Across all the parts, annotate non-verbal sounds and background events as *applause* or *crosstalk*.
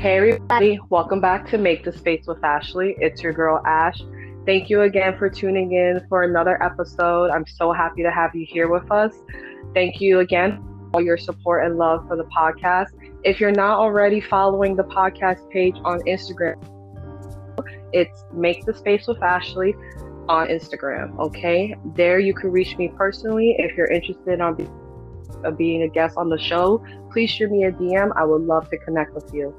Hey, everybody, welcome back to Make the Space with Ashley. It's your girl, Ash. Thank you again for tuning in for another episode. I'm so happy to have you here with us. Thank you again for all your support and love for the podcast. If you're not already following the podcast page on Instagram, it's Make the Space with Ashley on Instagram. Okay, there you can reach me personally if you're interested on be- being a guest on the show. Please shoot me a DM. I would love to connect with you.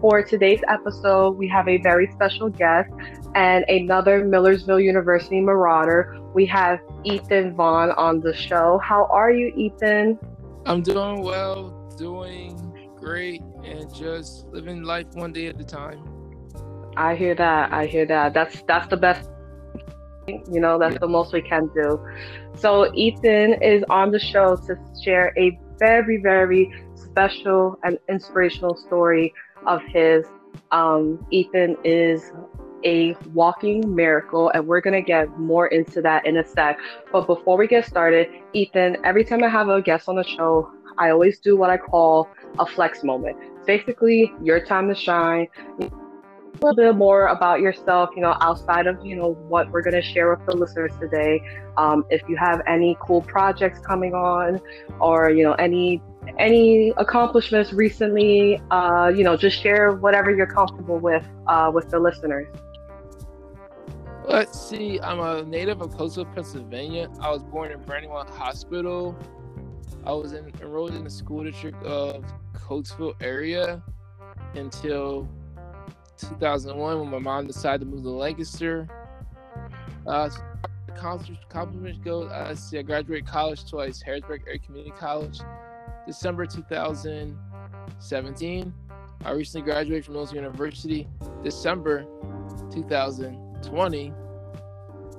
For today's episode, we have a very special guest and another Millersville University Marauder. We have Ethan Vaughn on the show. How are you, Ethan? I'm doing well, doing great, and just living life one day at a time. I hear that. I hear that. That's that's the best. You know, that's the most we can do. So Ethan is on the show to share a very, very special and inspirational story of his. Um, Ethan is a walking miracle, and we're to get more into that in a sec. But before we get started, Ethan, every time I have a guest on the show, I always do what I call a flex moment. Basically, your time to shine. A little bit more about yourself, you know, outside of you know what we're to share with the listeners today. Um, if you have any cool projects coming on, or you know any any accomplishments recently uh, you know just share whatever you're comfortable with uh, with the listeners. Let's see i'm a native of Coatesville pennsylvania. I was born in brandywine hospital. I was in, enrolled in the school district of coatesville area until 2001 when my mom decided to move to lancaster. Uh, accomplishments go i see i graduated college twice harrisburg area community college December 2017. I recently graduated from Millersville University. December 2020.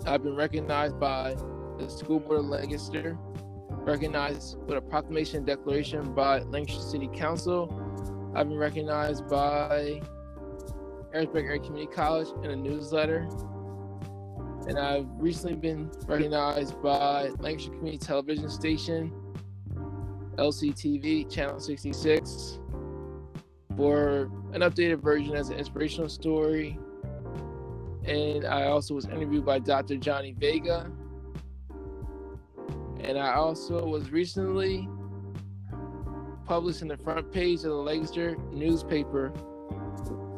I've been recognized by the School Board of Lancaster, recognized with a proclamation declaration by Lancaster City Council. I've been recognized by Harrisburg Area Community College in a newsletter. And I've recently been recognized by Lancaster Community Television Station LCTV Channel 66 for an updated version as an inspirational story. And I also was interviewed by Dr. Johnny Vega. And I also was recently published in the front page of the Lancaster newspaper.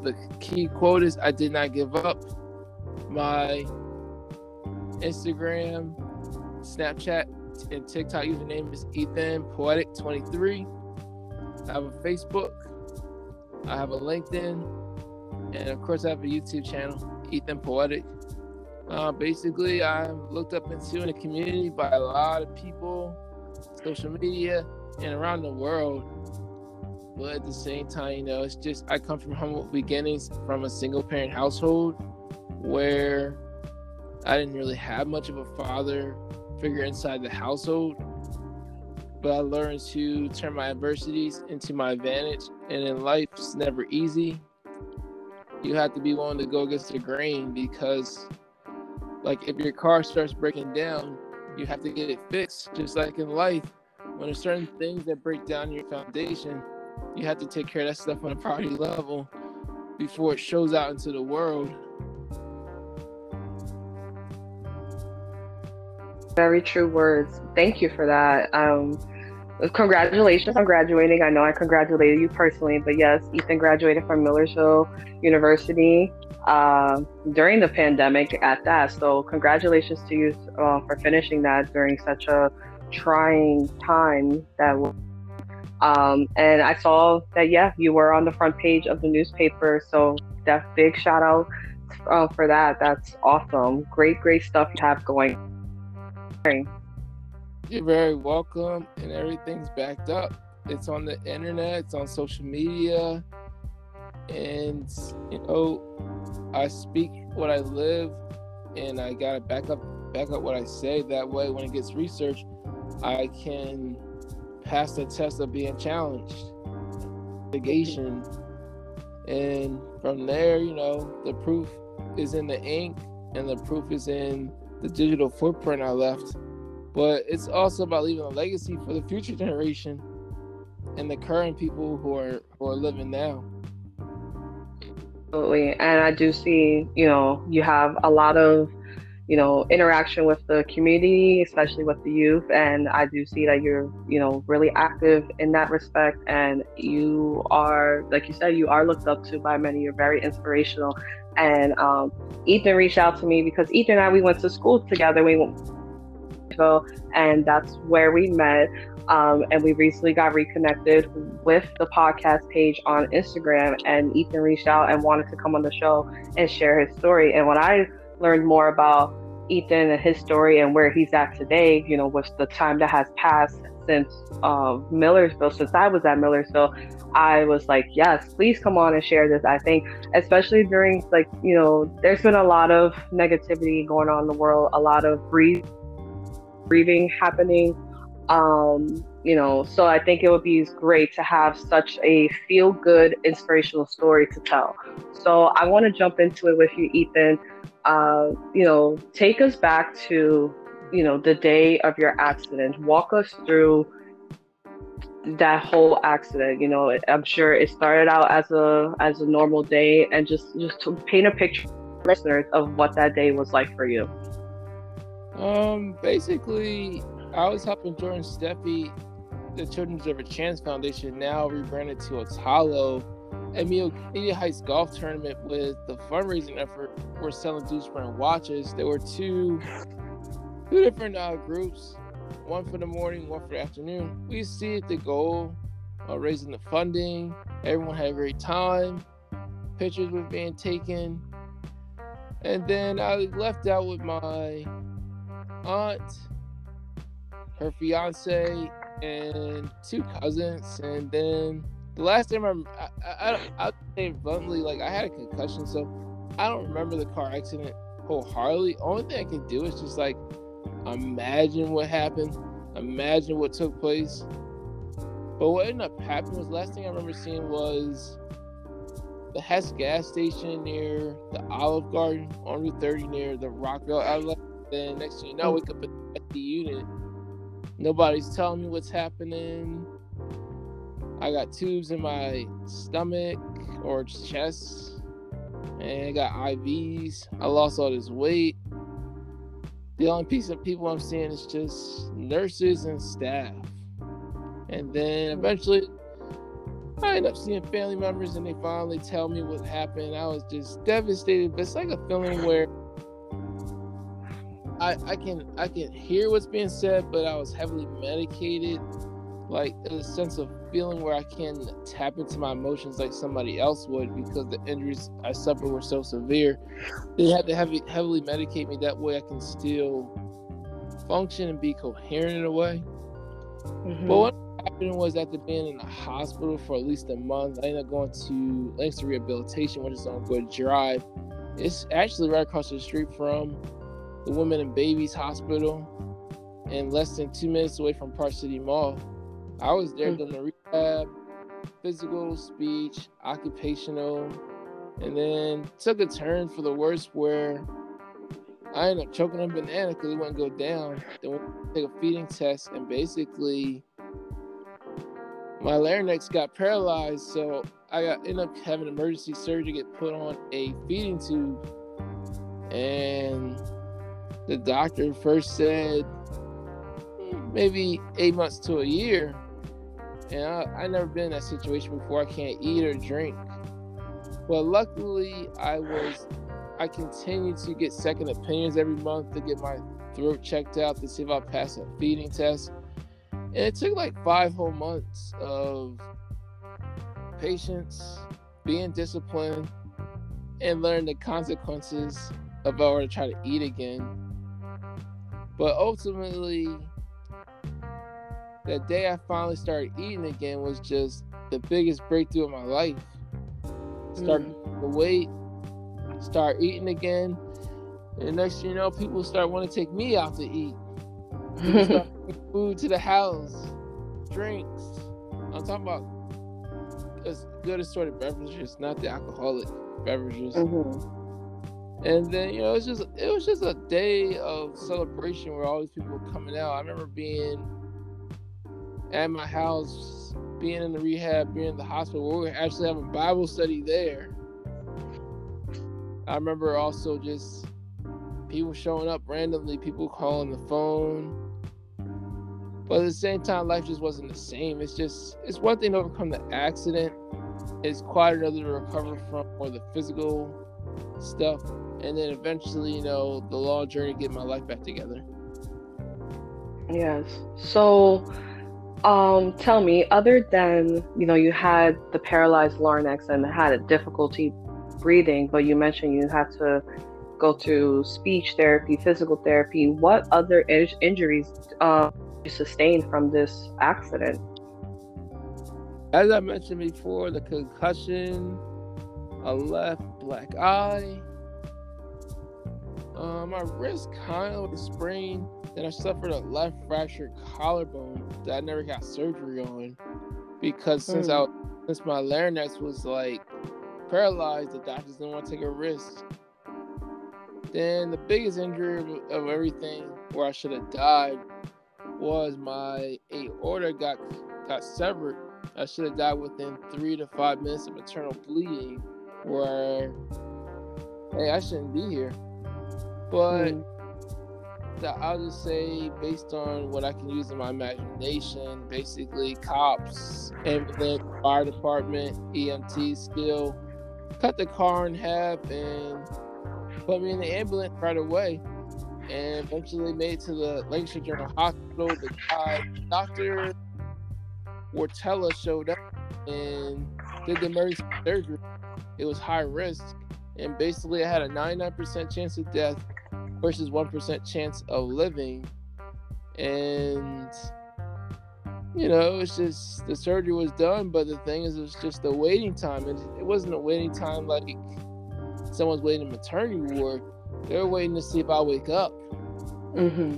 The key quote is I did not give up. My Instagram, Snapchat, and TikTok username is Ethan Poetic 23. I have a Facebook, I have a LinkedIn, and of course I have a YouTube channel, Ethan Poetic. Uh, basically, I'm looked up into in the community by a lot of people, social media, and around the world. But at the same time, you know, it's just I come from humble beginnings from a single parent household where I didn't really have much of a father figure inside the household. But I learned to turn my adversities into my advantage. And in life, it's never easy. You have to be willing to go against the grain because, like, if your car starts breaking down, you have to get it fixed. Just like in life, when there's certain things that break down your foundation, you have to take care of that stuff on a priority level before it shows out into the world Very true words. Thank you for that. Um, congratulations on graduating. I know I congratulated you personally, but yes, Ethan graduated from Millersville University uh, during the pandemic at that. So, congratulations to you uh, for finishing that during such a trying time. That. Um, and I saw that, yeah, you were on the front page of the newspaper. So, that big shout out uh, for that. That's awesome. Great, great stuff you have going you're very welcome, and everything's backed up. It's on the internet, it's on social media, and you know, I speak what I live, and I gotta back up, back up what I say. That way, when it gets researched, I can pass the test of being challenged. Negation, and from there, you know, the proof is in the ink, and the proof is in the digital footprint I left, but it's also about leaving a legacy for the future generation and the current people who are who are living now. Absolutely. And I do see, you know, you have a lot of, you know, interaction with the community, especially with the youth. And I do see that you're, you know, really active in that respect. And you are, like you said, you are looked up to by many. You're very inspirational. And um, Ethan reached out to me because Ethan and I, we went to school together. We went, to and that's where we met. Um, and we recently got reconnected with the podcast page on Instagram. And Ethan reached out and wanted to come on the show and share his story. And when I learned more about Ethan and his story and where he's at today, you know, with the time that has passed since uh, Millersville, since I was at Millersville, I was like, yes, please come on and share this. I think, especially during like, you know, there's been a lot of negativity going on in the world, a lot of grief, grieving happening um, you know, so I think it would be great to have such a feel good, inspirational story to tell. So I want to jump into it with you, Ethan. Uh, you know, take us back to, you know, the day of your accident. Walk us through that whole accident. You know, I'm sure it started out as a as a normal day, and just just to paint a picture, listeners, of what that day was like for you. Um, basically, I was helping Jordan Steffi, the Children's River Chance Foundation, now rebranded to Otalo, at Meadia Heights Golf Tournament with the fundraising effort. We're selling Deuce Brand watches. There were two, two different uh, groups, one for the morning, one for the afternoon. We see the goal, uh, raising the funding. Everyone had a great time. Pictures were being taken. And then I left out with my aunt her fiance and two cousins, and then the last time I'm, I, I, I, I say bluntly, like I had a concussion, so I don't remember the car accident wholeheartedly. Only thing I can do is just like imagine what happened, imagine what took place. But what ended up happening was last thing I remember seeing was the Hess gas station near the Olive Garden on Route 30 near the Rockvale outlet. Then next thing you know, wake up at the unit Nobody's telling me what's happening. I got tubes in my stomach or chest, and I got IVs. I lost all this weight. The only piece of people I'm seeing is just nurses and staff. And then eventually, I end up seeing family members, and they finally tell me what happened. I was just devastated. But it's like a feeling where I, I can I can hear what's being said, but I was heavily medicated. Like a sense of feeling where I can tap into my emotions like somebody else would because the injuries I suffered were so severe. They had to heavy, heavily medicate me that way I can still function and be coherent in a way. Mm-hmm. But what happened was after being in the hospital for at least a month, I ended up going to Lancaster Rehabilitation, which is on Good Drive. It's actually right across the street from the Women and Babies Hospital, and less than two minutes away from Park City Mall. I was there mm-hmm. doing the rehab, physical, speech, occupational, and then took a turn for the worst where I ended up choking on banana because it wouldn't go down. Then we take a feeding test, and basically my larynx got paralyzed. So I got ended up having emergency surgery to get put on a feeding tube, and the doctor first said maybe eight months to a year. And I, I never been in that situation before. I can't eat or drink. But luckily, I was, I continued to get second opinions every month to get my throat checked out to see if I pass a feeding test. And it took like five whole months of patience, being disciplined, and learn the consequences if I were to try to eat again. But ultimately, that day I finally started eating again was just the biggest breakthrough of my life. Start mm. the weight, start eating again, and next thing you know, people start wanting to take me out to eat. *laughs* food to the house, drinks. I'm talking about as good assorted beverages, not the alcoholic beverages. Mm-hmm. And then you know it's just it was just a day of celebration where all these people were coming out. I remember being at my house, being in the rehab, being in the hospital. we were actually having a Bible study there. I remember also just people showing up randomly, people calling the phone. But at the same time, life just wasn't the same. It's just it's one thing to overcome the accident. It's quite another to recover from or the physical stuff. And then eventually, you know, the long journey to get my life back together. Yes. So um tell me, other than, you know, you had the paralyzed larynx and had a difficulty breathing, but you mentioned you had to go to speech therapy, physical therapy. What other in- injuries uh, you sustained from this accident? As I mentioned before, the concussion, a left black eye, uh, my wrist kind of sprained. Then I suffered a left fractured collarbone that I never got surgery on because since. I since my larynx was like paralyzed, the doctors didn't want to take a risk then the biggest injury of, everything where I should have died was my aorta got got severed. I should have died within three to five minutes of maternal bleeding. Where hey, I shouldn't be here. But mm. I'll just say, based on what I can use in my imagination, basically cops, ambulance, fire department, EMT still cut the car in half and put me in the ambulance right away and eventually made to the Lancaster General Hospital. The guy, Dr. Wartella showed up and did the emergency surgery. It was high risk. And basically, I had a 99% chance of death versus 1% chance of living. And, you know, it's just the surgery was done, but the thing is, it was just the waiting time. And it wasn't a waiting time like someone's waiting in maternity ward, they're waiting to see if I wake up. Mm-hmm.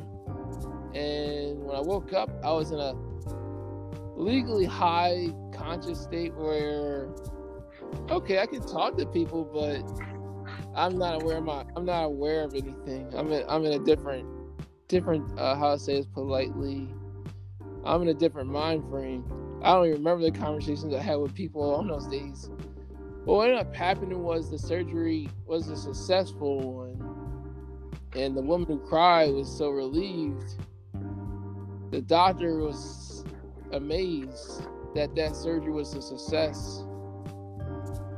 And when I woke up, I was in a legally high conscious state where, okay, I can talk to people, but I'm not aware of my, I'm not aware of anything. I'm in, I'm in a different, different, uh, how to say this politely. I'm in a different mind frame. I don't even remember the conversations I had with people on those days. But what ended up happening was the surgery was a successful one, and the woman who cried was so relieved. The doctor was amazed that that surgery was a success.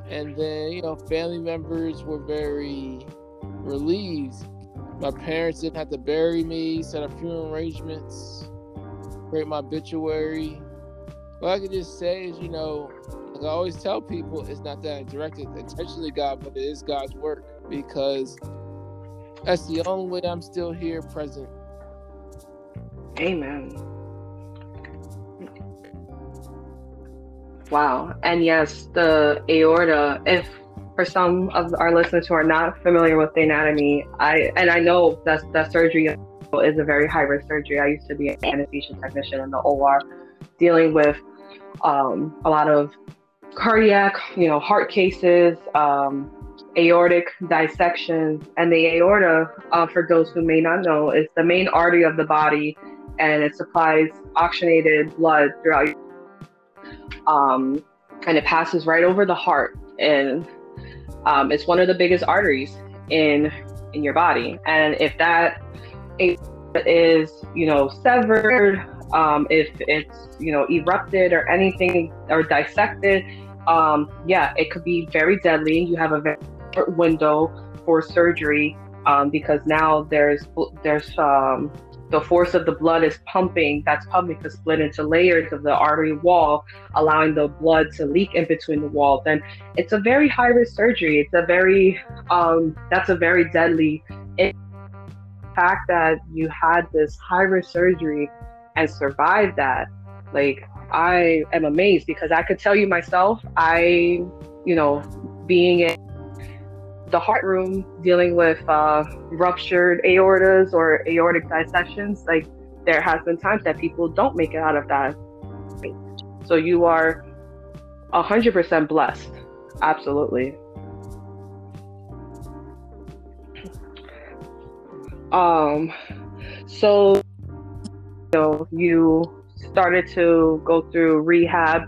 And then, you know, family members were very relieved. My parents didn't have to bury me, set up funeral arrangements, create my obituary. What I could just say is, you know, like I always tell people, it's not that I directed intentionally God, but it is God's work because that's the only way I'm still here present. Amen. Wow. And yes, the aorta, if for some of our listeners who are not familiar with the anatomy, I and I know that that surgery is a very high risk surgery. I used to be an anesthesia technician in the OR dealing with um, a lot of cardiac, you know, heart cases, um, aortic dissections, and the aorta, uh, for those who may not know, is the main artery of the body, and it supplies oxygenated blood throughout. Um, and it passes right over the heart, and um, it's one of the biggest arteries in in your body. And if that is, you know, severed um, if it's you know erupted or anything or dissected, um, yeah, it could be very deadly. You have a very short window for surgery um, because now there's there's um, the force of the blood is pumping. That's pumping to split into layers of the artery wall, allowing the blood to leak in between the walls. And it's a very high risk surgery. It's a very um, that's a very deadly. The fact that you had this high risk surgery and survive that, like I am amazed because I could tell you myself, I, you know, being in the heart room dealing with uh, ruptured aortas or aortic dissections, like there has been times that people don't make it out of that. So you are 100% blessed. Absolutely. Um, so you know, you started to go through rehab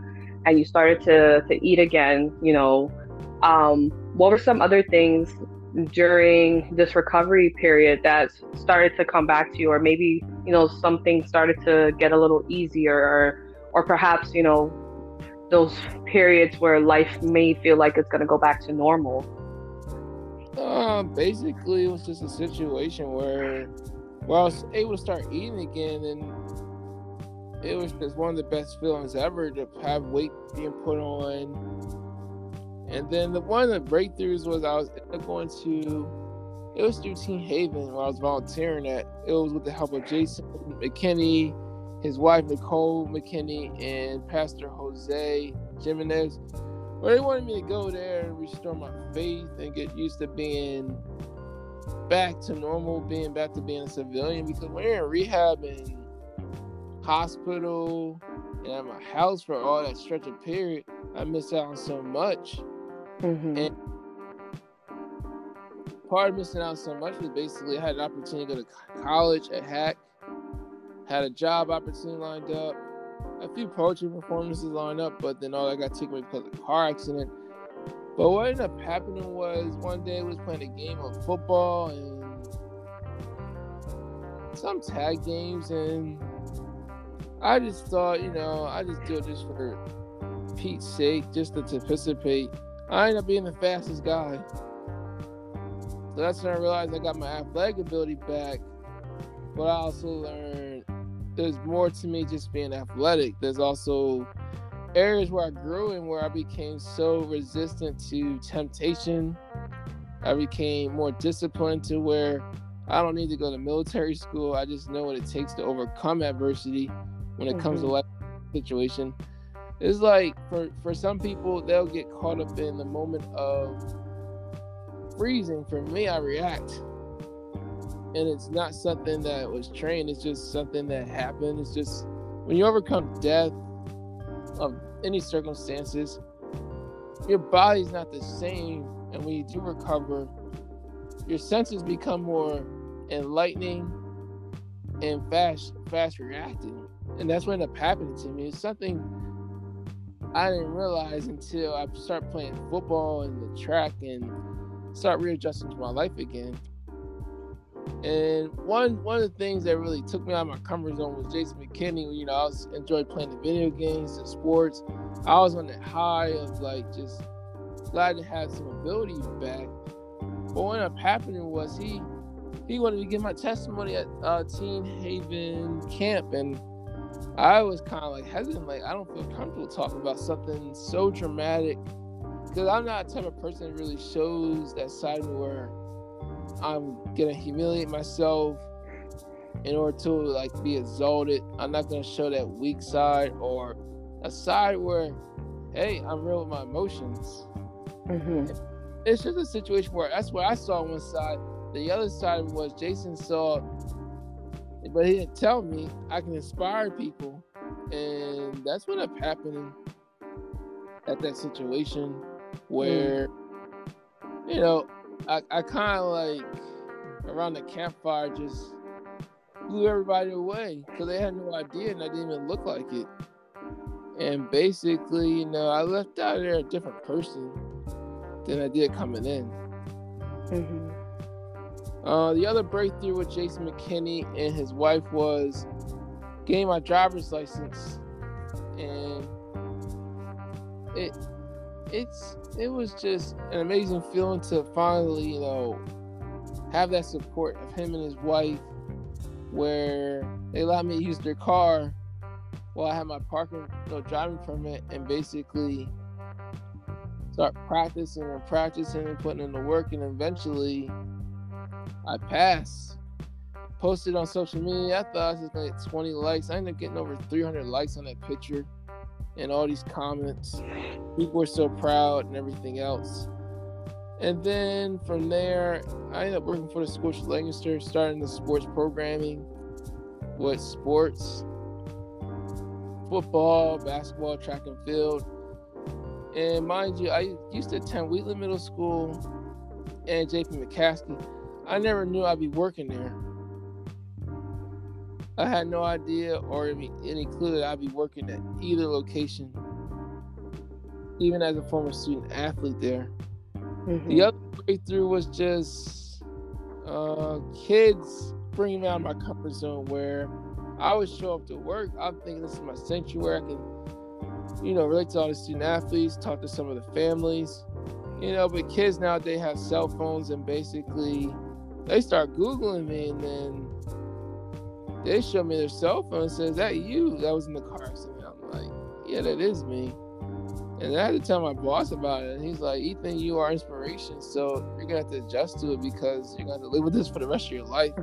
and you started to, to eat again, you know, um, what were some other things during this recovery period that started to come back to you or maybe you know something started to get a little easier or or perhaps you know those periods where life may feel like it's going to go back to normal? Uh, basically it was just a situation where where I was able to start eating again and it was just one of the best feelings ever to have weight being put on and then the one of the breakthroughs was I was going to it was through Teen Haven where I was volunteering at. It was with the help of Jason McKinney, his wife Nicole McKinney, and Pastor Jose Jimenez. Where they wanted me to go there and restore my faith and get used to being back to normal, being back to being a civilian. Because when you're in rehab and hospital and at my house for all that stretch of period, I miss out on so much. Mm-hmm. And part of missing out so much was basically I had an opportunity to go to college at HACC, had a job opportunity lined up, a few poetry performances lined up, but then all that got taken away because of a car accident. But what ended up happening was one day was playing a game of football and some tag games, and I just thought, you know, I just do it just for Pete's sake, just to participate. I ended up being the fastest guy. So that's when I realized I got my athletic ability back. But I also learned there's more to me just being athletic. There's also areas where I grew and where I became so resistant to temptation. I became more disciplined to where I don't need to go to military school. I just know what it takes to overcome adversity when it mm-hmm. comes to mm-hmm. life situation it's like for for some people they'll get caught up in the moment of freezing. For me i react. And it's not something that was trained. It's just something that happened. It's just when you overcome death of any circumstances your body's not the same. And when you do recover your senses become more enlightening and fast fast reacting. And that's what ended up happening to me. It's something I didn't realize until I started playing football and the track and start readjusting to my life again. And one one of the things that really took me out of my comfort zone was Jason McKinney. You know, I was enjoyed playing the video games and sports. I was on that high of like just glad to have some ability back. But what ended up happening was he he wanted to give my testimony at uh, Teen Haven camp, and I was kind of like hesitant, like I don't feel comfortable talking about something so dramatic because I'm not the type of person that really shows that side where I'm gonna humiliate myself in order to like be exalted. I'm not gonna show that weak side or a side where, hey, I'm real with my emotions. Mm-hmm. It's just a situation where that's what I saw on one side. The other side was Jason saw but he didn't tell me I can inspire people, and that's what up happening at that situation where mm. you know I, I kind of like around the campfire just blew everybody away because they had no idea and I didn't even look like it. And basically, you know, I left out there a different person than I did coming in. Mm-hmm. Uh, the other breakthrough with Jason McKinney and his wife was getting my driver's license, and it it's it was just an amazing feeling to finally you know have that support of him and his wife, where they allowed me to use their car while I had my parking you know, driving permit, and basically start practicing and practicing and putting in the work, and eventually I passed. Posted on social media. I thought I was gonna get 20 likes. I ended up getting over 300 likes on that picture and all these comments. People were so proud and everything else. And then from there, I ended up working for the school of Lancaster, starting the sports programming with sports, football, basketball, track and field. And mind you, I used to attend Wheatland Middle School and JP McCaskey. I never knew I'd be working there. I had no idea or any clue that I'd be working at either location, even as a former student athlete there. Mm-hmm. The other breakthrough was just uh, kids bringing me out of my comfort zone where I would show up to work. I'm thinking this is my sanctuary. I can, you know, relate to all the student athletes, talk to some of the families, you know. But kids nowadays have cell phones and basically they start Googling me and then they show me their cell phone and says, that you that was in the car accident? I'm like, yeah, that is me. And I had to tell my boss about it. And he's like, Ethan, you are inspiration. So you're going to have to adjust to it because you're going to have to live with this for the rest of your life.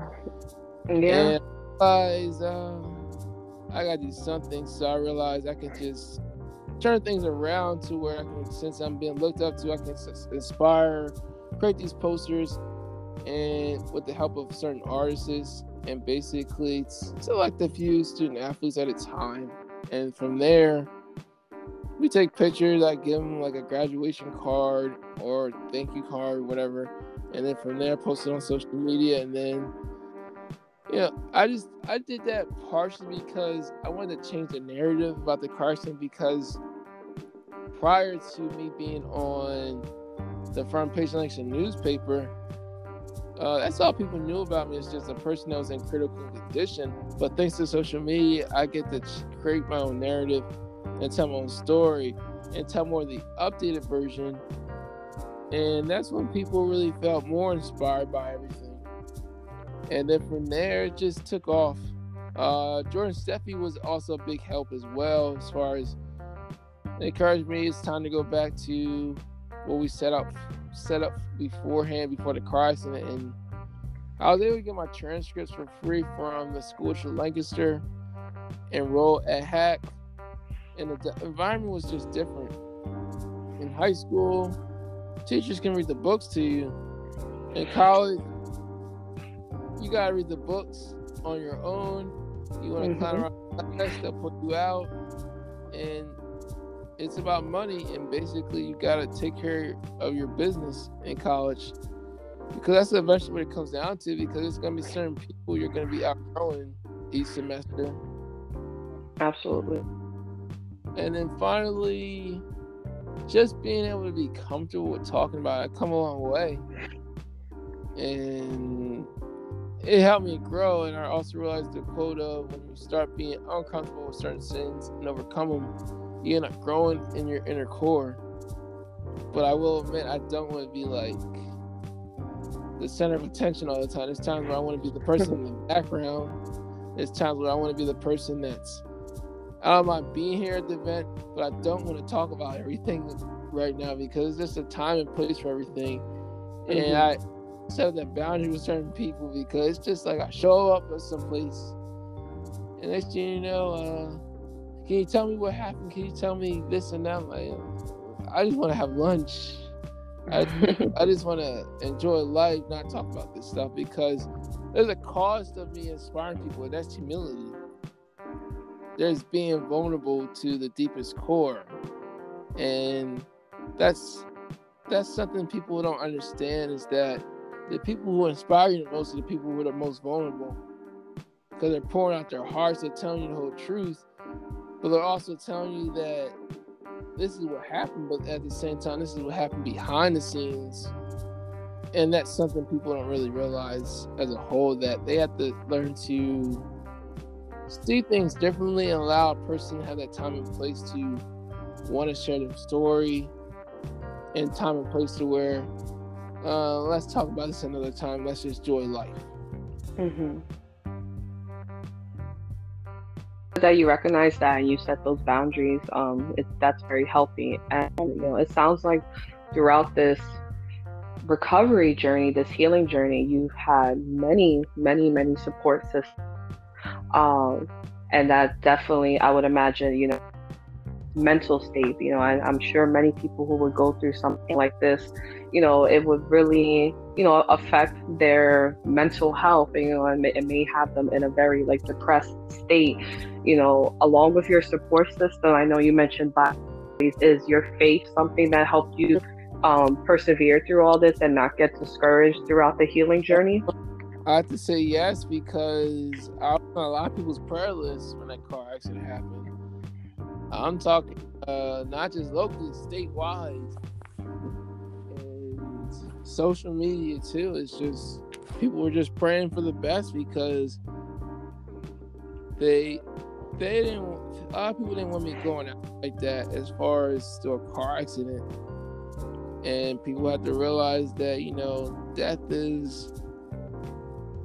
Yeah. And I realized, um, I got to do something. So I realized I can just turn things around to where I can, since I'm being looked up to, I can inspire, create these posters, and with the help of certain artists, and basically select a few student athletes at a time. And from there, we take pictures. I give them like a graduation card or thank you card, whatever. And then from there, post it on social media. And then, you know, I just I did that partially because I wanted to change the narrative about the Carson because prior to me being on the front page election newspaper, uh, that's all people knew about me. It's just a person that was in critical condition. But thanks to social media, I get to create my own narrative and tell my own story and tell more of the updated version. And that's when people really felt more inspired by everything. And then from there, it just took off. Uh, Jordan Steffi was also a big help as well, as far as encouraged me. It's time to go back to what we set up set up beforehand before the car accident, and I was able to get my transcripts for free from the school to Lancaster, enroll at HACC, and the environment was just different. In high school, teachers can read the books to you. In college, you gotta read the books on your own. You want to mm-hmm. climb around they'll put you out, and it's about money. And basically, you gotta take care of your business in college because that's eventually what it comes down to. Because it's gonna be certain people you're gonna be outgrowing each semester. Absolutely. And then finally, just being able to be comfortable with talking about it, come a long way. And it helped me grow. And I also realized the quote of when you start being uncomfortable with certain sins and overcome them, you end up growing in your inner core. But I will admit, I don't want to be like the center of attention all the time. There's times where I want to be the person in the *laughs* background. There's times where I want to be the person that's I don't mind being here at the event, but I don't want to talk about everything right now because there's a time and place for everything. And mm-hmm. I set that boundary with certain people because it's just like I show up at some place, and next thing you know, uh, can you tell me what happened? Can you tell me this and that? Like, I just want to have lunch. I, I just want to enjoy life, not talk about this stuff because there's a cost of me inspiring people, and that's humility there's being vulnerable to the deepest core and that's that's something people don't understand is that the people who inspire you the most are the people who are the most vulnerable because they're pouring out their hearts they're telling you the whole truth but they're also telling you that this is what happened but at the same time this is what happened behind the scenes. And that's something people don't really realize as a whole that they have to learn to see things differently and allow a person to have that time and place to want to share their story and time and place to where uh, let's talk about this another time. Let's just enjoy life. Mm-hmm. That you recognize that and you set those boundaries um it, that's very healthy and you know it sounds like throughout this recovery journey this healing journey you've had many many many support systems um, and that definitely, I would imagine, you know, mental state. You know, I, am sure many people who would go through something like this, you know, it would really, you know, affect their mental health. You know, and it may have them in a very like depressed state. You know, along with your support system, I know you mentioned but is your faith something that helped you um, persevere through all this and not get discouraged throughout the healing journey? I have to say yes because I was a lot of people's prayer lists when that car accident happened. I'm talking uh, not just locally, statewide. Social media too. It's just people were just praying for the best because they they didn't a lot of people didn't want me going out like that as far as to a car accident. And people have to realize that, you know, death is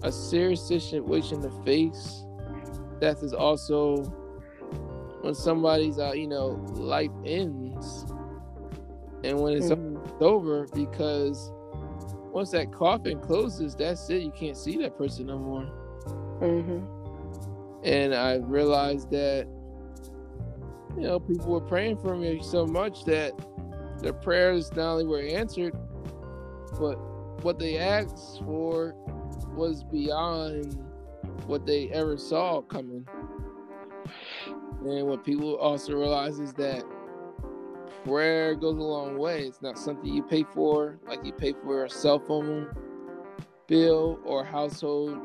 a serious situation to face. Death is also when somebody's uh, you know, life ends and when it's mm-hmm. over because once that coffin closes, that's it. You can't see that person no more. Mm-hmm. And I realized that, you know, people were praying for me so much that their prayers not only were answered, but what they asked for was beyond what they ever saw coming. And what people also realize is that prayer goes a long way. It's not something you pay for, like you pay for a cell phone bill or household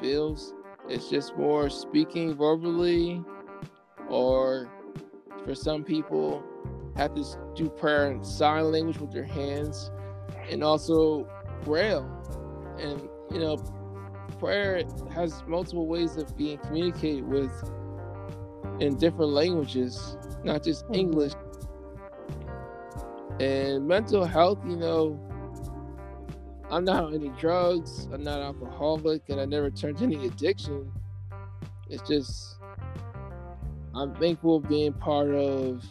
bills. It's just more speaking verbally, or for some people, have to do prayer in sign language with their hands, and also braille. And you know, prayer has multiple ways of being communicated with in different languages, not just mm-hmm. English. And mental health, you know, I'm not on any drugs, I'm not alcoholic, and I never turned to any addiction. It's just, I'm thankful being part of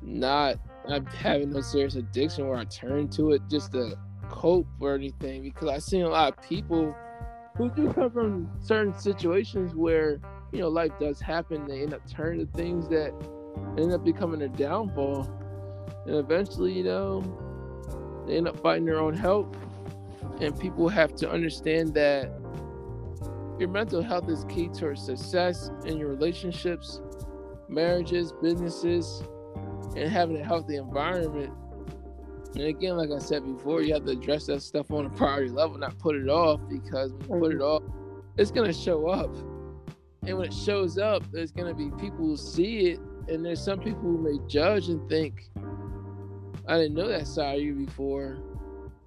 not, not *laughs* having no serious addiction where I turn to it just to cope or anything because I've seen a lot of people who do come from certain situations where, you know, life does happen. They end up turning to things that end up becoming a downfall and eventually, you know, they end up fighting their own health. And people have to understand that your mental health is key to success in your relationships, marriages, businesses, and having a healthy environment. And again, like I said before, you have to address that stuff on a priority level, not put it off because when you put it mm-hmm. off, it's gonna show up. And when it shows up, there's gonna be people who see it, and there's some people who may judge and think, I didn't know that side of you before.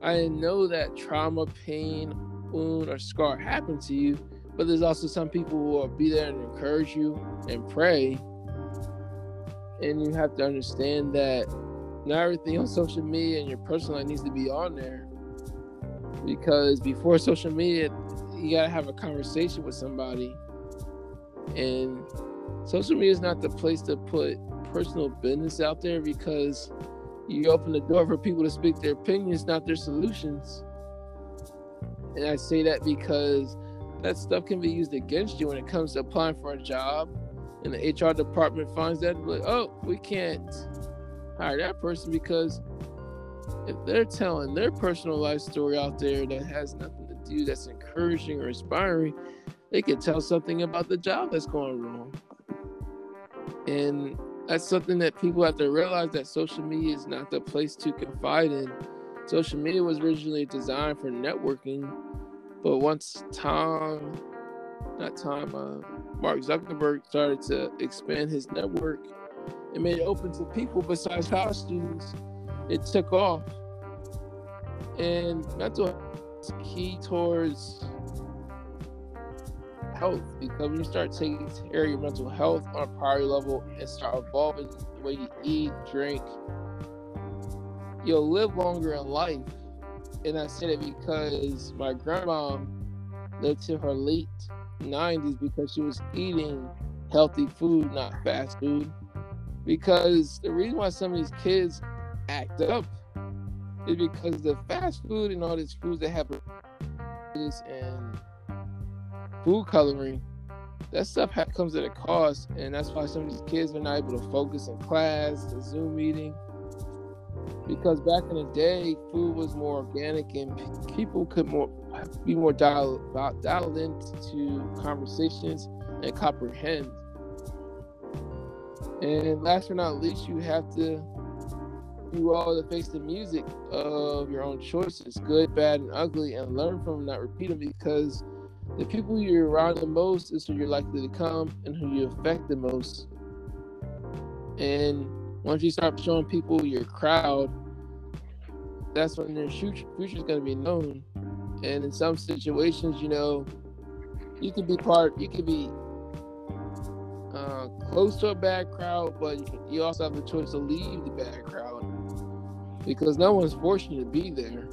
I didn't know that trauma, pain, wound, or scar happened to you. But there's also some people who will be there and encourage you and pray. And you have to understand that not everything on social media and your personal life needs to be on there. Because before social media, you gotta have a conversation with somebody. And social media is not the place to put personal business out there because you open the door for people to speak their opinions, not their solutions. And I say that because that stuff can be used against you when it comes to applying for a job. And the HR department finds that, like, oh, we can't hire that person because if they're telling their personal life story out there that has nothing to do that's encouraging or inspiring, they could tell something about the job that's going wrong. And that's something that people have to realize that social media is not the place to confide in. Social media was originally designed for networking, but once Tom, not Tom, uh, Mark Zuckerberg started to expand his network and made it open to people besides college students, it took off. And mental health is key towards health because when you start taking care of your mental health on a priority level and start evolving the way you eat, drink, you'll live longer in life. And I said it because my grandma lived to her late 90s because she was eating healthy food, not fast food. Because the reason why some of these kids act up is because the fast food and all these foods that have and food coloring, that stuff ha- comes at a cost, and that's why some of these kids are not able to focus in class, the Zoom meeting. Because back in the day, food was more organic, and people could more be more dialed dialed into conversations and comprehend. And last but not least, you have to you all to face the music of your own choices, good, bad, and ugly, and learn from them, not repeat them because the people you're around the most is who you're likely to come and who you affect the most. And once you start showing people your crowd, that's when their future is going to be known. And in some situations, you know, you can be part, you can be uh, close to a bad crowd, but you also have the choice to leave the bad crowd because no one's forcing you to be there.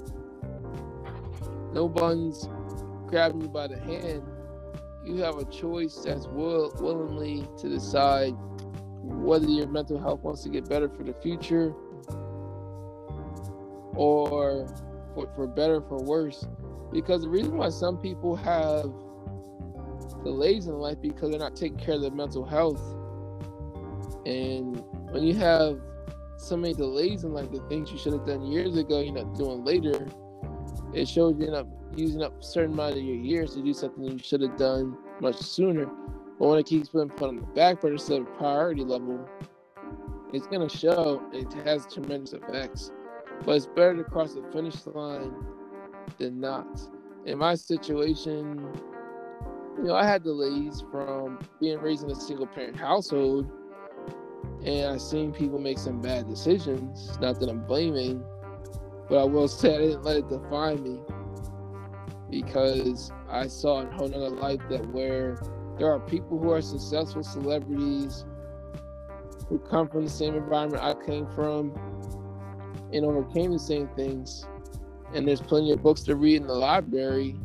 No one's grabbing you by the hand. You have a choice that's will, willingly to decide whether your mental health wants to get better for the future or for, for better for worse. Because the reason why some people have delays in life because they're not taking care of their mental health. And when you have so many delays in life, the things you should have done years ago, you're not doing later, it shows you up using up a certain amount of your years to do something you should have done much sooner. But when it keeps being put on the back burner instead of priority level, it's gonna show it has tremendous effects. But it's better to cross the finish line than not. In my situation, you know, I had delays from being raised in a single parent household, and I've seen people make some bad decisions. Not that I'm blaming, but I will say I didn't let it define me because I saw a whole nother life that where there are people who are successful celebrities who come from the same environment I came from and overcame the same things. And there's plenty of books to read in the library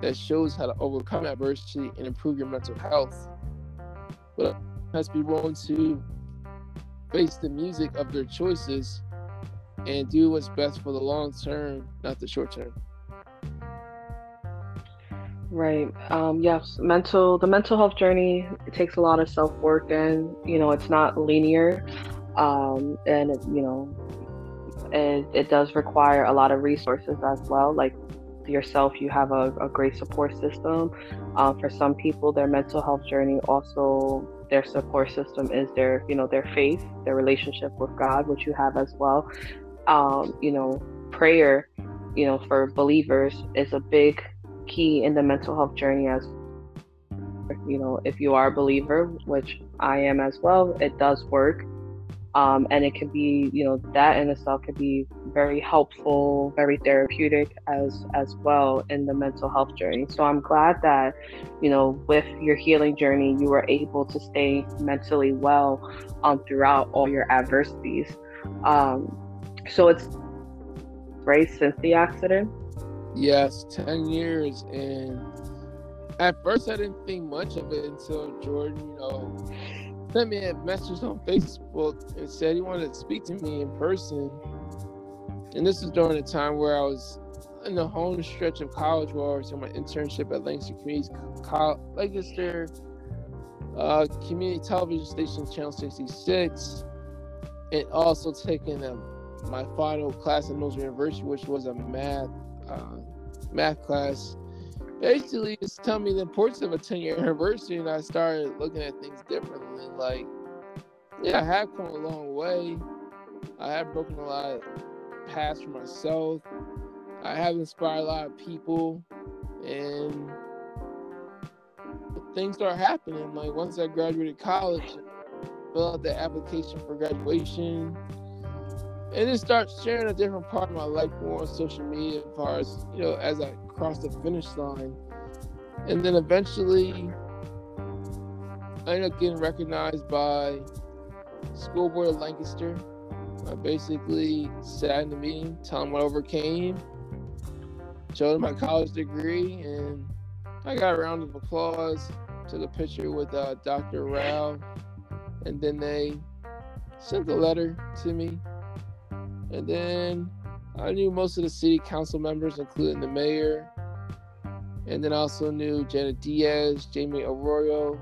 that shows how to overcome adversity and improve your mental health. But has to be willing to face the music of their choices and do what's best for the long term, not the short term. Right. Um, yes. Mental. The mental health journey takes a lot of self work, and you know it's not linear, um, and it, you know it, it does require a lot of resources as well. Like yourself, you have a, a great support system. Um, for some people, their mental health journey also their support system is their you know their faith, their relationship with God, which you have as well. Um, you know, prayer, you know, for believers is a big key in the mental health journey as you know if you are a believer which i am as well it does work. Um, and it can be you know that in itself can be very helpful very therapeutic as as well in the mental health journey. So i'm glad that you know with your healing journey you were able to stay mentally well um, throughout all your adversities. Um, so it's right since the accident yes 10 years and at first i didn't think much of it until jordan you know sent me a message on Facebook and said he wanted to speak to me in person. And this was during a time where I was in the home stretch of college where I was doing my internship at Lancaster Community College, uh, Community Television Station, Channel 66, and also taking a, my final class at Mills University, which was a math uh, math class basically just tell me the importance of a 10 year anniversary and I started looking at things differently. Like, yeah, I have come a long way. I have broken a lot of paths for myself. I have inspired a lot of people and things start happening. Like once I graduated college, fill out the application for graduation, and then start sharing a different part of my life more on social media as far as you know as I cross the finish line. And then eventually I ended up getting recognized by School Board of Lancaster. I basically sat in the meeting, telling them what I overcame, showed them my college degree, and I got a round of applause. Took a picture with uh, Dr. Rau, and then they sent a letter to me and then I knew most of the city council members, including the mayor. And then I also knew Janet Diaz, Jamie Arroyo,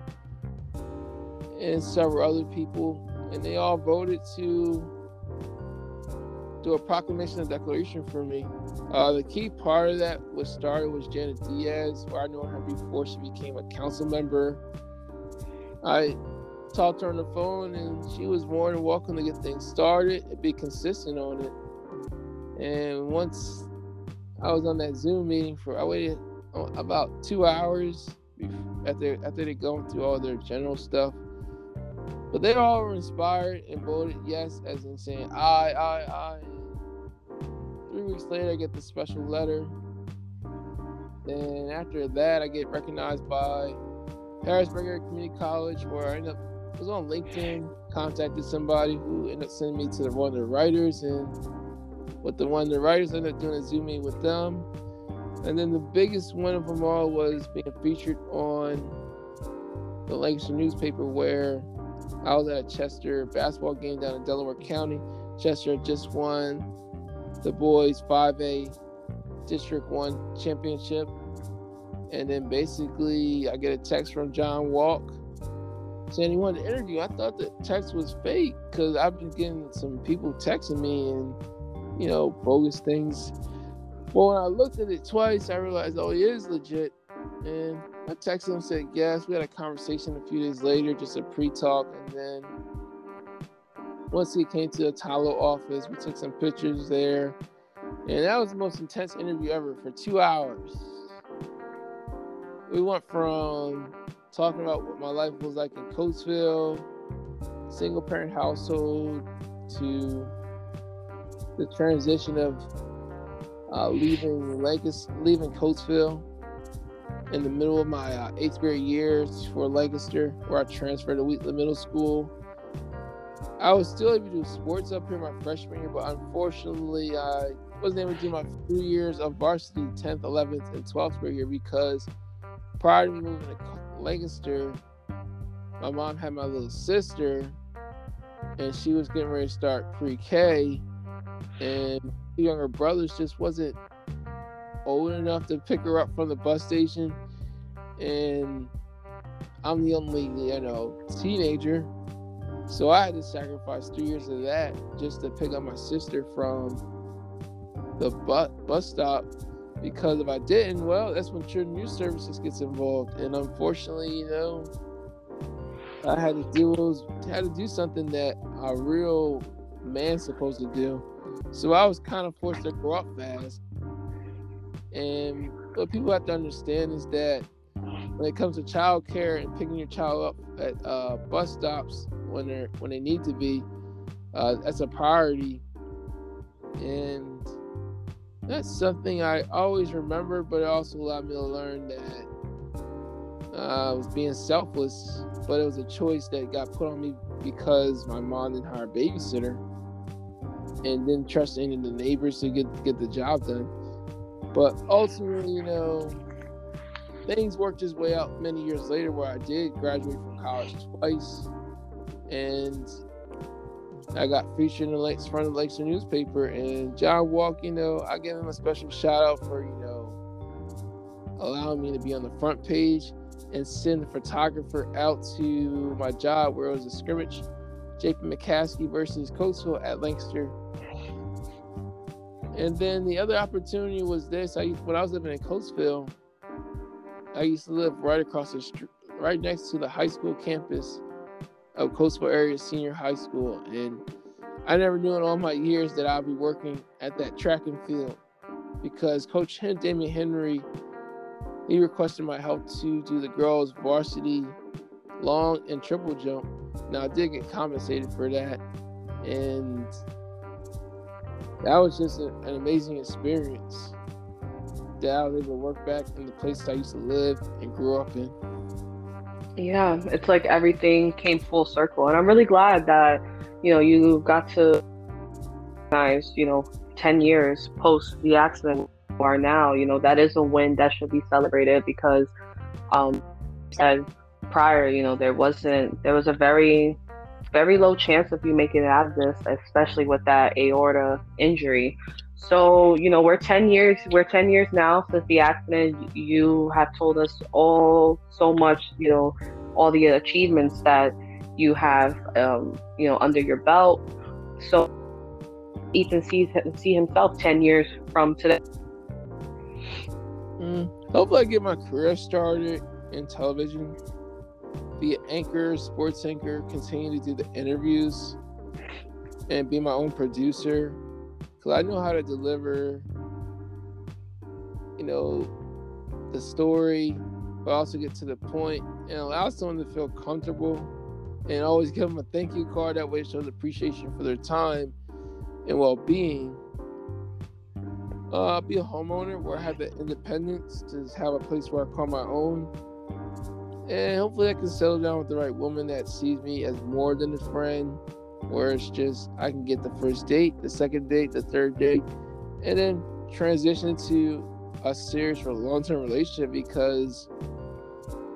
and several other people. And they all voted to do a proclamation of declaration for me. Uh, the key part of that was started was Janet Diaz, where I knew her before she became a council member. I talked to her on the phone, and she was more than welcome to get things started and be consistent on it. And once I was on that Zoom meeting for, I waited oh, about two hours after after they going through all their general stuff. But they all were inspired and voted yes, as in saying I, I, I. three weeks later, I get the special letter. Then after that, I get recognized by Harrisburg Community College, where I end up was on LinkedIn, contacted somebody who ended up sending me to the, one of the writers, and with the one of the writers, ended up doing a Zoom meeting with them. And then the biggest one of them all was being featured on the Lancaster newspaper, where I was at a Chester basketball game down in Delaware County. Chester just won the boys 5A District 1 championship. And then basically, I get a text from John Walk saying he wanted to interview. I thought the text was fake because I've been getting some people texting me and, you know, bogus things. Well, when I looked at it twice, I realized, oh, it is legit. And I texted him, said yes. We had a conversation a few days later, just a pre-talk, and then once he came to the Talo office, we took some pictures there, and that was the most intense interview ever for two hours. We went from talking about what my life was like in Coatesville, single parent household, to the transition of uh, leaving Lancaster, leaving Coatesville in the middle of my uh, eighth grade years for Lancaster, where I transferred to Wheatland Middle School. I was still able to do sports up here my freshman year, but unfortunately, I wasn't able to do my three years of varsity 10th, 11th, and 12th grade year because prior to moving to Lancaster, my mom had my little sister, and she was getting ready to start pre-K, and the younger brothers just wasn't old enough to pick her up from the bus station, and I'm the only you know teenager, so I had to sacrifice three years of that just to pick up my sister from the bus bus stop. Because if I didn't, well, that's when Children Youth Services gets involved, and unfortunately, you know, I had to do had to do something that a real man's supposed to do. So I was kind of forced to grow up fast. And what people have to understand is that when it comes to child care and picking your child up at uh, bus stops when they're when they need to be, uh, that's a priority, and that's something I always remember. But it also allowed me to learn that uh, I was being selfless, but it was a choice that got put on me because my mom didn't hire a babysitter and didn't trust any of the neighbors to get get the job done. But ultimately, you know, things worked its way out many years later where I did graduate from college twice. And I got featured in the front of the Lancaster newspaper. And John Walk, you know, I give him a special shout out for, you know, allowing me to be on the front page and send the photographer out to my job where it was a scrimmage. JP McCaskey versus Coatesville at Lancaster and then the other opportunity was this. I when I was living in Coatesville, I used to live right across the street, right next to the high school campus of Coatesville area senior high school, and I never knew in all my years that I'd be working at that track and field because Coach Damian Henry he requested my help to do the girls varsity long and triple jump. Now I did get compensated for that, and that was just a, an amazing experience that I was able to work back in the place I used to live and grew up in. Yeah, it's like everything came full circle, and I'm really glad that you know you got to recognize, you know, ten years post the accident are now. You know that is a win that should be celebrated because, um, said prior, you know, there wasn't there was a very very low chance of you making it out of this, especially with that aorta injury. So, you know, we're 10 years, we're 10 years now since the accident. You have told us all so much, you know, all the achievements that you have, um, you know, under your belt. So Ethan sees see himself 10 years from today. Mm, hopefully I get my career started in television be an anchor, sports anchor, continue to do the interviews, and be my own producer. Because I know how to deliver, you know, the story, but also get to the point and allow someone to feel comfortable and always give them a thank you card. That way it shows appreciation for their time and well being. uh, be a homeowner where I have the independence to have a place where I call my own. And hopefully I can settle down with the right woman that sees me as more than a friend, where it's just I can get the first date, the second date, the third date, and then transition to a serious or long term relationship because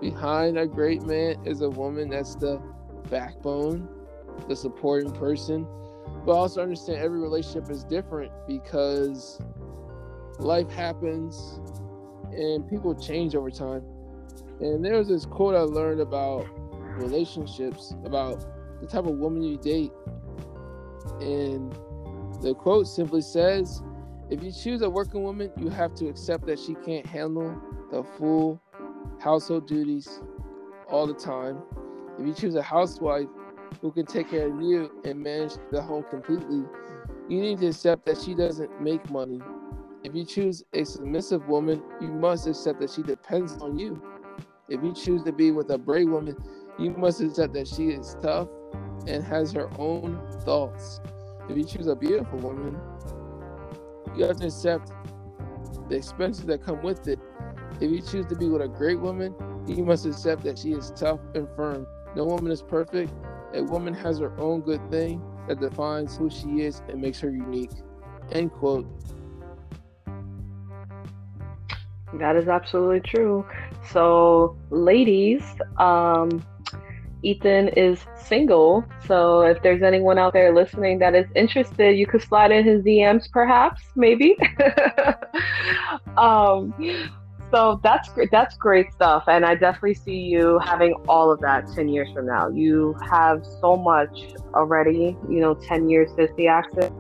behind a great man is a woman that's the backbone, the supporting person. But also understand every relationship is different because life happens and people change over time. And there was this quote I learned about relationships, about the type of woman you date. And the quote simply says, if you choose a working woman, you have to accept that she can't handle the full household duties all the time. If you choose a housewife who can take care of you and manage the home completely, you need to accept that she doesn't make money if you choose a submissive woman, you must accept that she depends on you. If you choose to be with a brave woman, you must accept that she is tough and has her own thoughts. If you choose a beautiful woman, you have to accept the expenses that come with it. If you choose to be with a great woman, you must accept that she is tough and firm. No woman is perfect. A woman has her own good thing that defines who she is and makes her unique. End quote. That is absolutely true. So, ladies, um, Ethan is single. So, if there's anyone out there listening that is interested, you could slide in his DMs, perhaps, maybe. *laughs* um, so that's great. That's great stuff, and I definitely see you having all of that ten years from now. You have so much already. You know, ten years since the accident.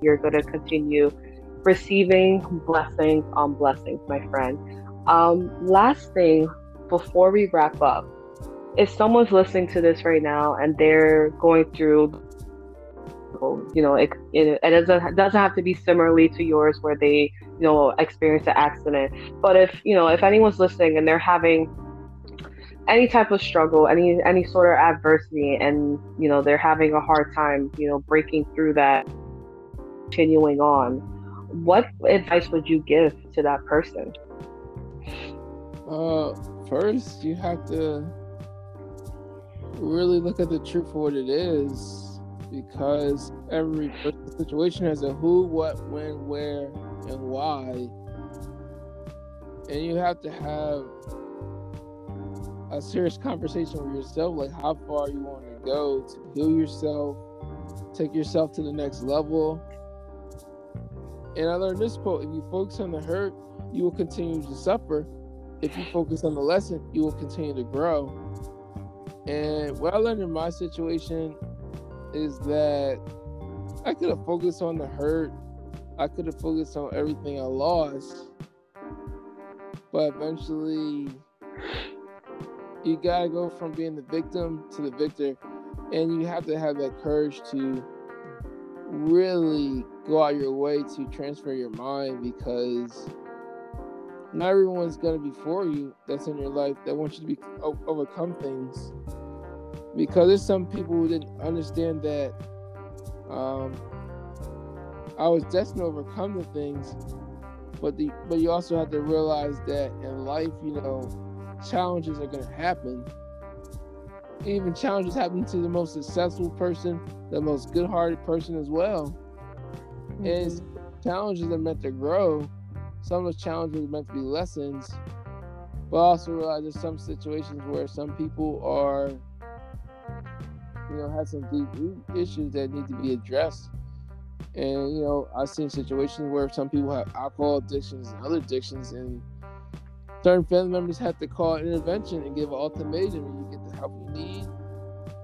You're going to continue receiving blessings on blessings, my friend. Um, last thing before we wrap up, if someone's listening to this right now and they're going through, you know, it, it, it doesn't, doesn't have to be similarly to yours where they, you know, experience an accident. But if, you know, if anyone's listening and they're having any type of struggle, any any sort of adversity, and you know they're having a hard time, you know, breaking through that, continuing on what advice would you give to that person? Uh, first, you have to really look at the truth for what it is because every situation has a who, what, when, where, and why. And you have to have a serious conversation with yourself like how far you want to go to heal yourself, take yourself to the next level and I learned this quote if you focus on the hurt, you will continue to suffer. If you focus on the lesson, you will continue to grow. And what I learned in my situation is that I could have focused on the hurt, I could have focused on everything I lost. But eventually, you gotta go from being the victim to the victor, and you have to have that courage to really go out your way to transfer your mind because not everyone's gonna be for you that's in your life that wants you to be overcome things. Because there's some people who didn't understand that um, I was destined to overcome the things but the but you also have to realize that in life you know challenges are gonna happen. Even challenges happen to the most successful person the most good-hearted person as well. Is challenges are meant to grow. Some of those challenges are meant to be lessons. But also realize there's some situations where some people are, you know, have some deep issues that need to be addressed. And, you know, I've seen situations where some people have alcohol addictions and other addictions, and certain family members have to call an intervention and give an ultimatum and you get the help you need,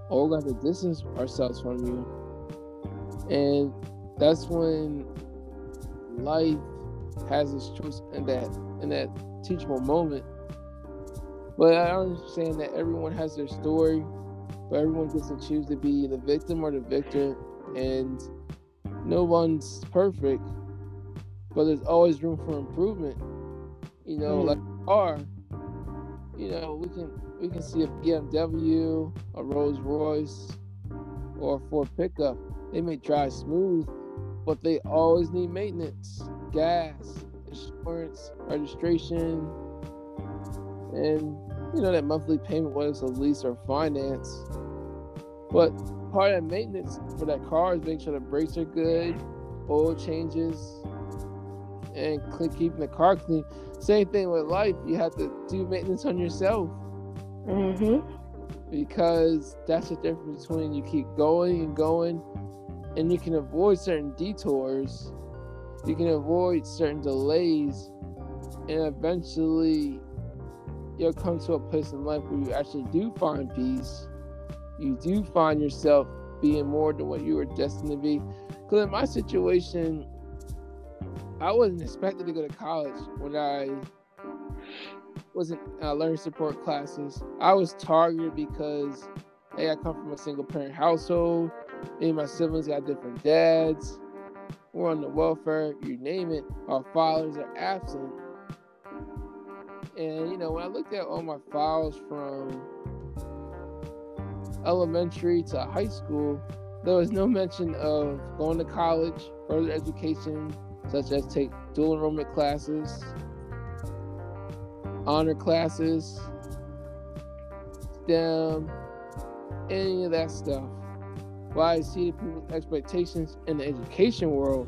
or we have to distance ourselves from you. And that's when life has its choice in that in that teachable moment. But I understand that everyone has their story, but everyone gets to choose to be the victim or the victor, and no one's perfect. But there's always room for improvement. You know, mm. like car. You know, we can we can see a BMW, a Rolls Royce, or a Ford pickup. They may drive smooth, but they always need maintenance. Gas, insurance, registration, and you know that monthly payment was a lease or finance. But part of maintenance for that car is making sure the brakes are good, oil changes, and keeping the car clean. Same thing with life. You have to do maintenance on yourself. Mm-hmm. Because that's the difference between you keep going and going, and you can avoid certain detours, you can avoid certain delays, and eventually you'll come to a place in life where you actually do find peace. You do find yourself being more than what you were destined to be. Because in my situation, I wasn't expected to go to college when I wasn't uh, learning support classes. I was targeted because, hey, I come from a single parent household. Me and my siblings got different dads. We're on the welfare, you name it. Our fathers are absent. And, you know, when I looked at all my files from elementary to high school, there was no *laughs* mention of going to college, further education, such as take dual enrollment classes, honor classes, STEM, any of that stuff. Well, I see people's expectations in the education world,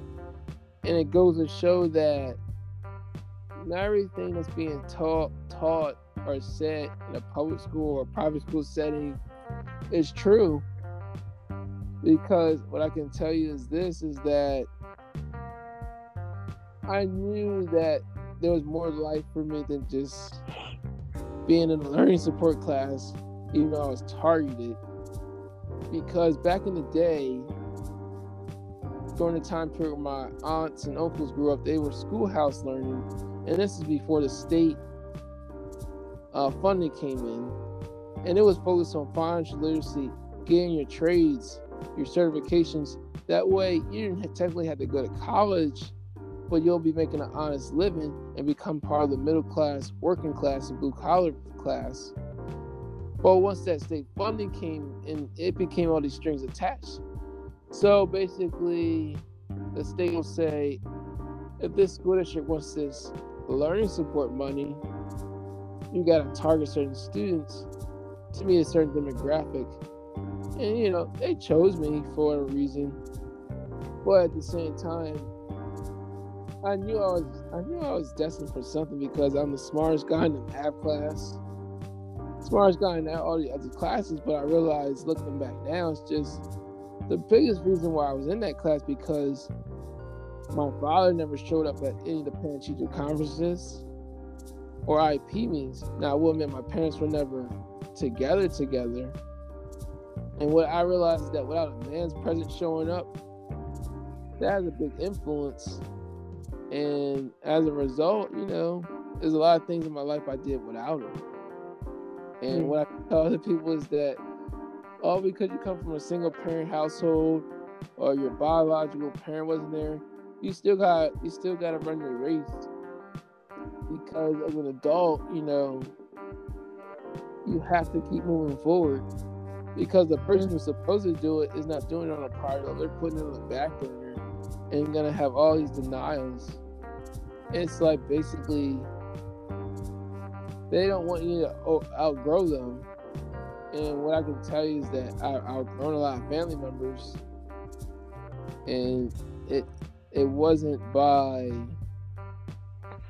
and it goes to show that not everything that's being taught, taught or said in a public school or private school setting is true. Because what I can tell you is this: is that I knew that there was more life for me than just being in a learning support class, even though I was targeted. Because back in the day, during the time period my aunts and uncles grew up, they were schoolhouse learning, and this is before the state uh, funding came in, and it was focused on financial literacy, getting your trades, your certifications. That way, you didn't technically have to go to college but you'll be making an honest living and become part of the middle class, working class, and blue collar class. But once that state funding came and it became all these strings attached. So basically, the state will say, if this school district wants this learning support money, you got to target certain students to meet a certain demographic. And you know, they chose me for a reason. But at the same time, I knew I was I knew I was destined for something because I'm the smartest guy in the math class, smartest guy in all the other classes. But I realized looking back now, it's just the biggest reason why I was in that class because my father never showed up at any of the parent teacher conferences or IEP meetings. Now I will admit my parents were never together together. And what I realized is that without a man's presence showing up, that has a big influence and as a result, you know, there's a lot of things in my life I did without him. And mm. what I tell other people is that all because you come from a single parent household or your biological parent wasn't there, you still got you still gotta run your race. Because as an adult, you know, you have to keep moving forward. Because the person who's supposed to do it is not doing it on a priority level, they're putting it on the back burner and gonna have all these denials. It's like basically they don't want you to outgrow them. And what I can tell you is that I, I've outgrown a lot of family members, and it it wasn't by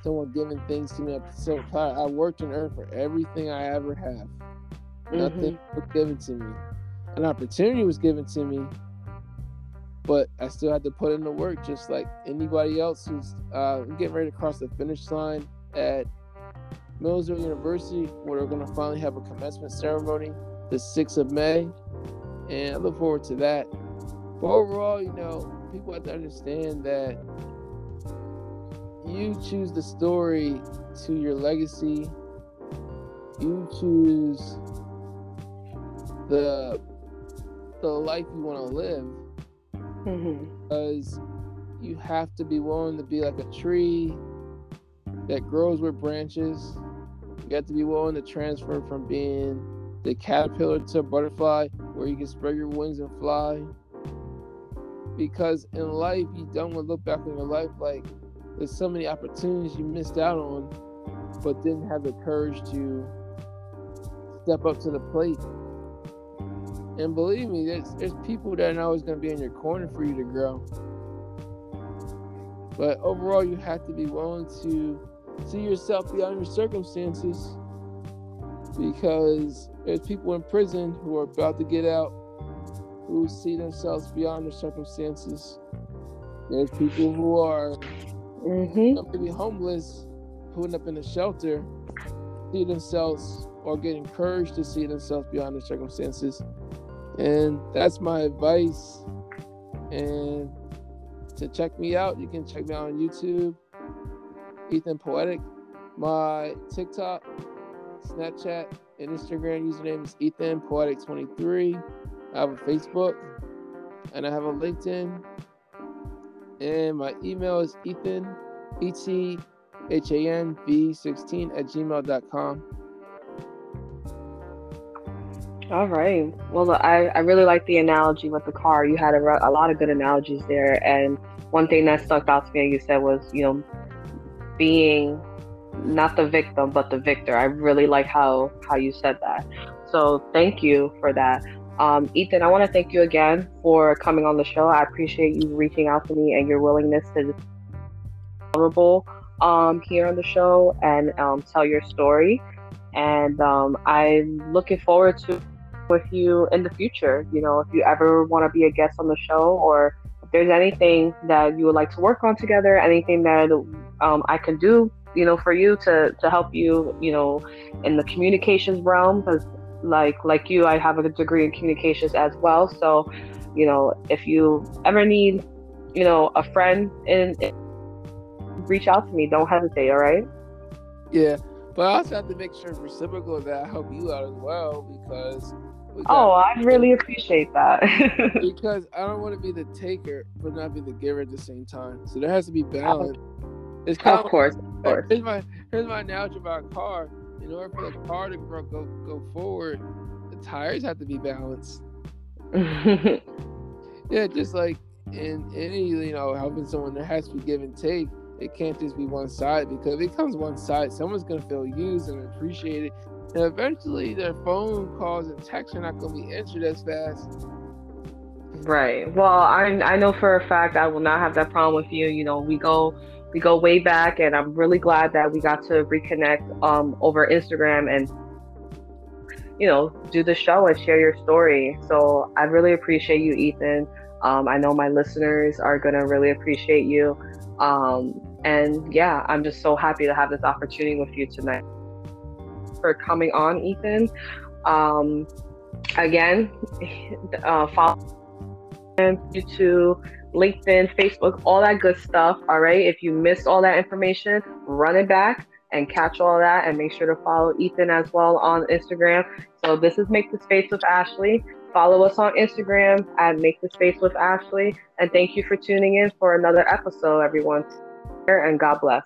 someone giving things to me. So I worked and earned for everything I ever have. Mm-hmm. Nothing was given to me. An opportunity was given to me, but I still had to put in the work just like anybody else who's uh, getting ready to cross the finish line at Millersville University, where we're going to finally have a commencement ceremony the 6th of May. And I look forward to that. But overall, you know, people have to understand that you choose the story to your legacy. You choose the the life you want to live mm-hmm. because you have to be willing to be like a tree that grows with branches. You have to be willing to transfer from being the caterpillar to a butterfly where you can spread your wings and fly. Because in life, you don't want to look back on your life like, there's so many opportunities you missed out on, but didn't have the courage to step up to the plate. And believe me, there's, there's people that are always going to be in your corner for you to grow. But overall, you have to be willing to see yourself beyond your circumstances because there's people in prison who are about to get out who see themselves beyond their circumstances. There's people who are Mm-hmm. maybe homeless, putting up in a shelter, see themselves or get encouraged to see themselves beyond their circumstances. And that's my advice. And to check me out, you can check me out on YouTube, Ethan Poetic. My TikTok, Snapchat, and Instagram username is Ethan Poetic23. I have a Facebook and I have a LinkedIn. And my email is Ethan, E T H A N V 16 at gmail.com. All right. Well, I, I really like the analogy with the car. You had a, a lot of good analogies there. And one thing that stuck out to me, you said, was, you know, being not the victim, but the victor. I really like how, how you said that. So thank you for that. Um, Ethan, I want to thank you again for coming on the show. I appreciate you reaching out to me and your willingness to be vulnerable um, here on the show and um, tell your story. And um, I'm looking forward to with you in the future. You know, if you ever want to be a guest on the show or if there's anything that you would like to work on together, anything that um, I can do, you know, for you to, to help you, you know, in the communications realm, because like like you, I have a degree in communications as well. So, you know, if you ever need, you know, a friend in, in reach out to me. Don't hesitate. All right. Yeah. But I also have to make sure reciprocal that I help you out as well because we Oh, I really appreciate that. *laughs* because I don't want to be the taker but not be the giver at the same time. So there has to be balance. It's kind of course, of course. Here's my here's my analogy about a car. In order for the car to grow, go go forward, the tires have to be balanced. *laughs* Yeah, just like in any you know helping someone, there has to be give and take. It can't just be one side because if it comes one side, someone's gonna feel used and appreciated, and eventually their phone calls and texts are not gonna be answered as fast. Right. Well, I I know for a fact I will not have that problem with you. You know, we go we go way back, and I'm really glad that we got to reconnect um, over Instagram and you know do the show and share your story. So I really appreciate you, Ethan. Um, I know my listeners are gonna really appreciate you. Um, and yeah, I'm just so happy to have this opportunity with you tonight for coming on, Ethan. Um, again, *laughs* uh, follow YouTube, LinkedIn, Facebook, all that good stuff. All right. If you missed all that information, run it back and catch all that and make sure to follow Ethan as well on Instagram. So this is Make the Space with Ashley. Follow us on Instagram at Make the Space with Ashley. And thank you for tuning in for another episode, everyone. And God bless.